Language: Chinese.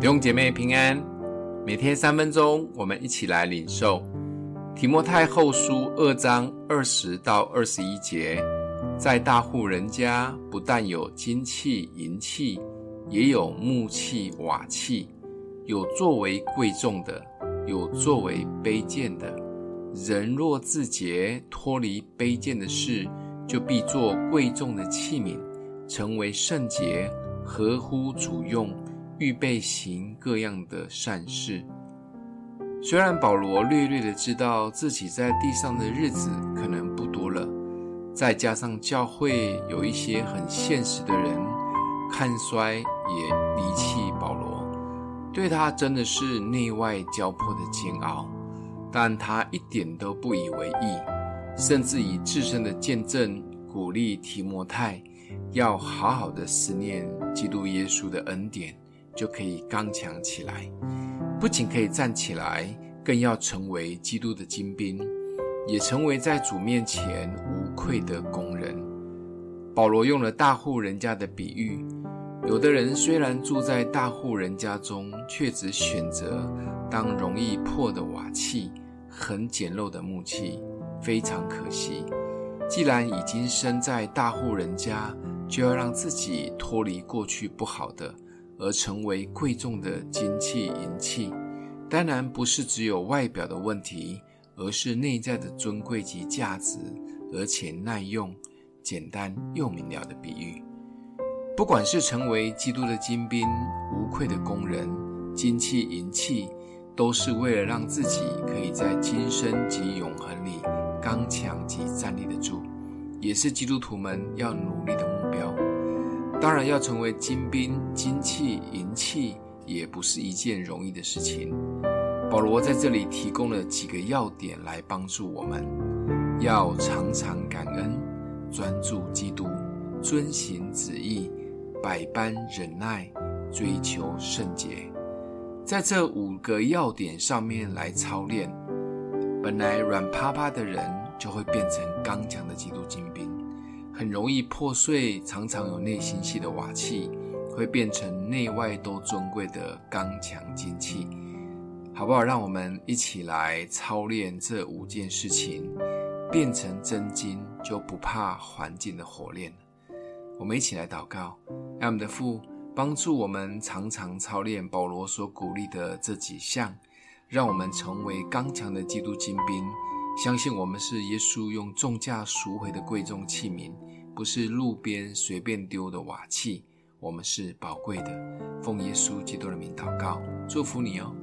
弟兄姐妹平安，每天三分钟，我们一起来领受提摩太后书二章二十到二十一节。在大户人家，不但有金器、银器，也有木器、瓦器，有作为贵重的，有作为卑贱的。人若自洁，脱离卑贱的事，就必做贵重的器皿，成为圣洁，合乎主用。预备行各样的善事。虽然保罗略略的知道自己在地上的日子可能不多了，再加上教会有一些很现实的人看衰也离弃保罗，对他真的是内外交迫的煎熬。但他一点都不以为意，甚至以自身的见证鼓励提摩太，要好好的思念基督耶稣的恩典。就可以刚强起来，不仅可以站起来，更要成为基督的精兵，也成为在主面前无愧的工人。保罗用了大户人家的比喻，有的人虽然住在大户人家中，却只选择当容易破的瓦器，很简陋的木器，非常可惜。既然已经身在大户人家，就要让自己脱离过去不好的。而成为贵重的金器银器，当然不是只有外表的问题，而是内在的尊贵及价值，而且耐用、简单又明了的比喻。不管是成为基督的精兵、无愧的工人，金器银器，都是为了让自己可以在今生及永恒里刚强及站立得住，也是基督徒们要努力的。当然，要成为精兵、金器、银器，也不是一件容易的事情。保罗在这里提供了几个要点来帮助我们：要常常感恩，专注基督，遵行旨意，百般忍耐，追求圣洁。在这五个要点上面来操练，本来软趴趴的人就会变成刚强的基督精兵。很容易破碎，常常有内心戏的瓦器，会变成内外都尊贵的刚强金器，好不好？让我们一起来操练这五件事情，变成真金，就不怕环境的火炼。我们一起来祷告，让我们的父帮助我们常常操练保罗所鼓励的这几项，让我们成为刚强的基督精兵。相信我们是耶稣用重价赎回的贵重器皿，不是路边随便丢的瓦器。我们是宝贵的，奉耶稣基督的名祷告，祝福你哦。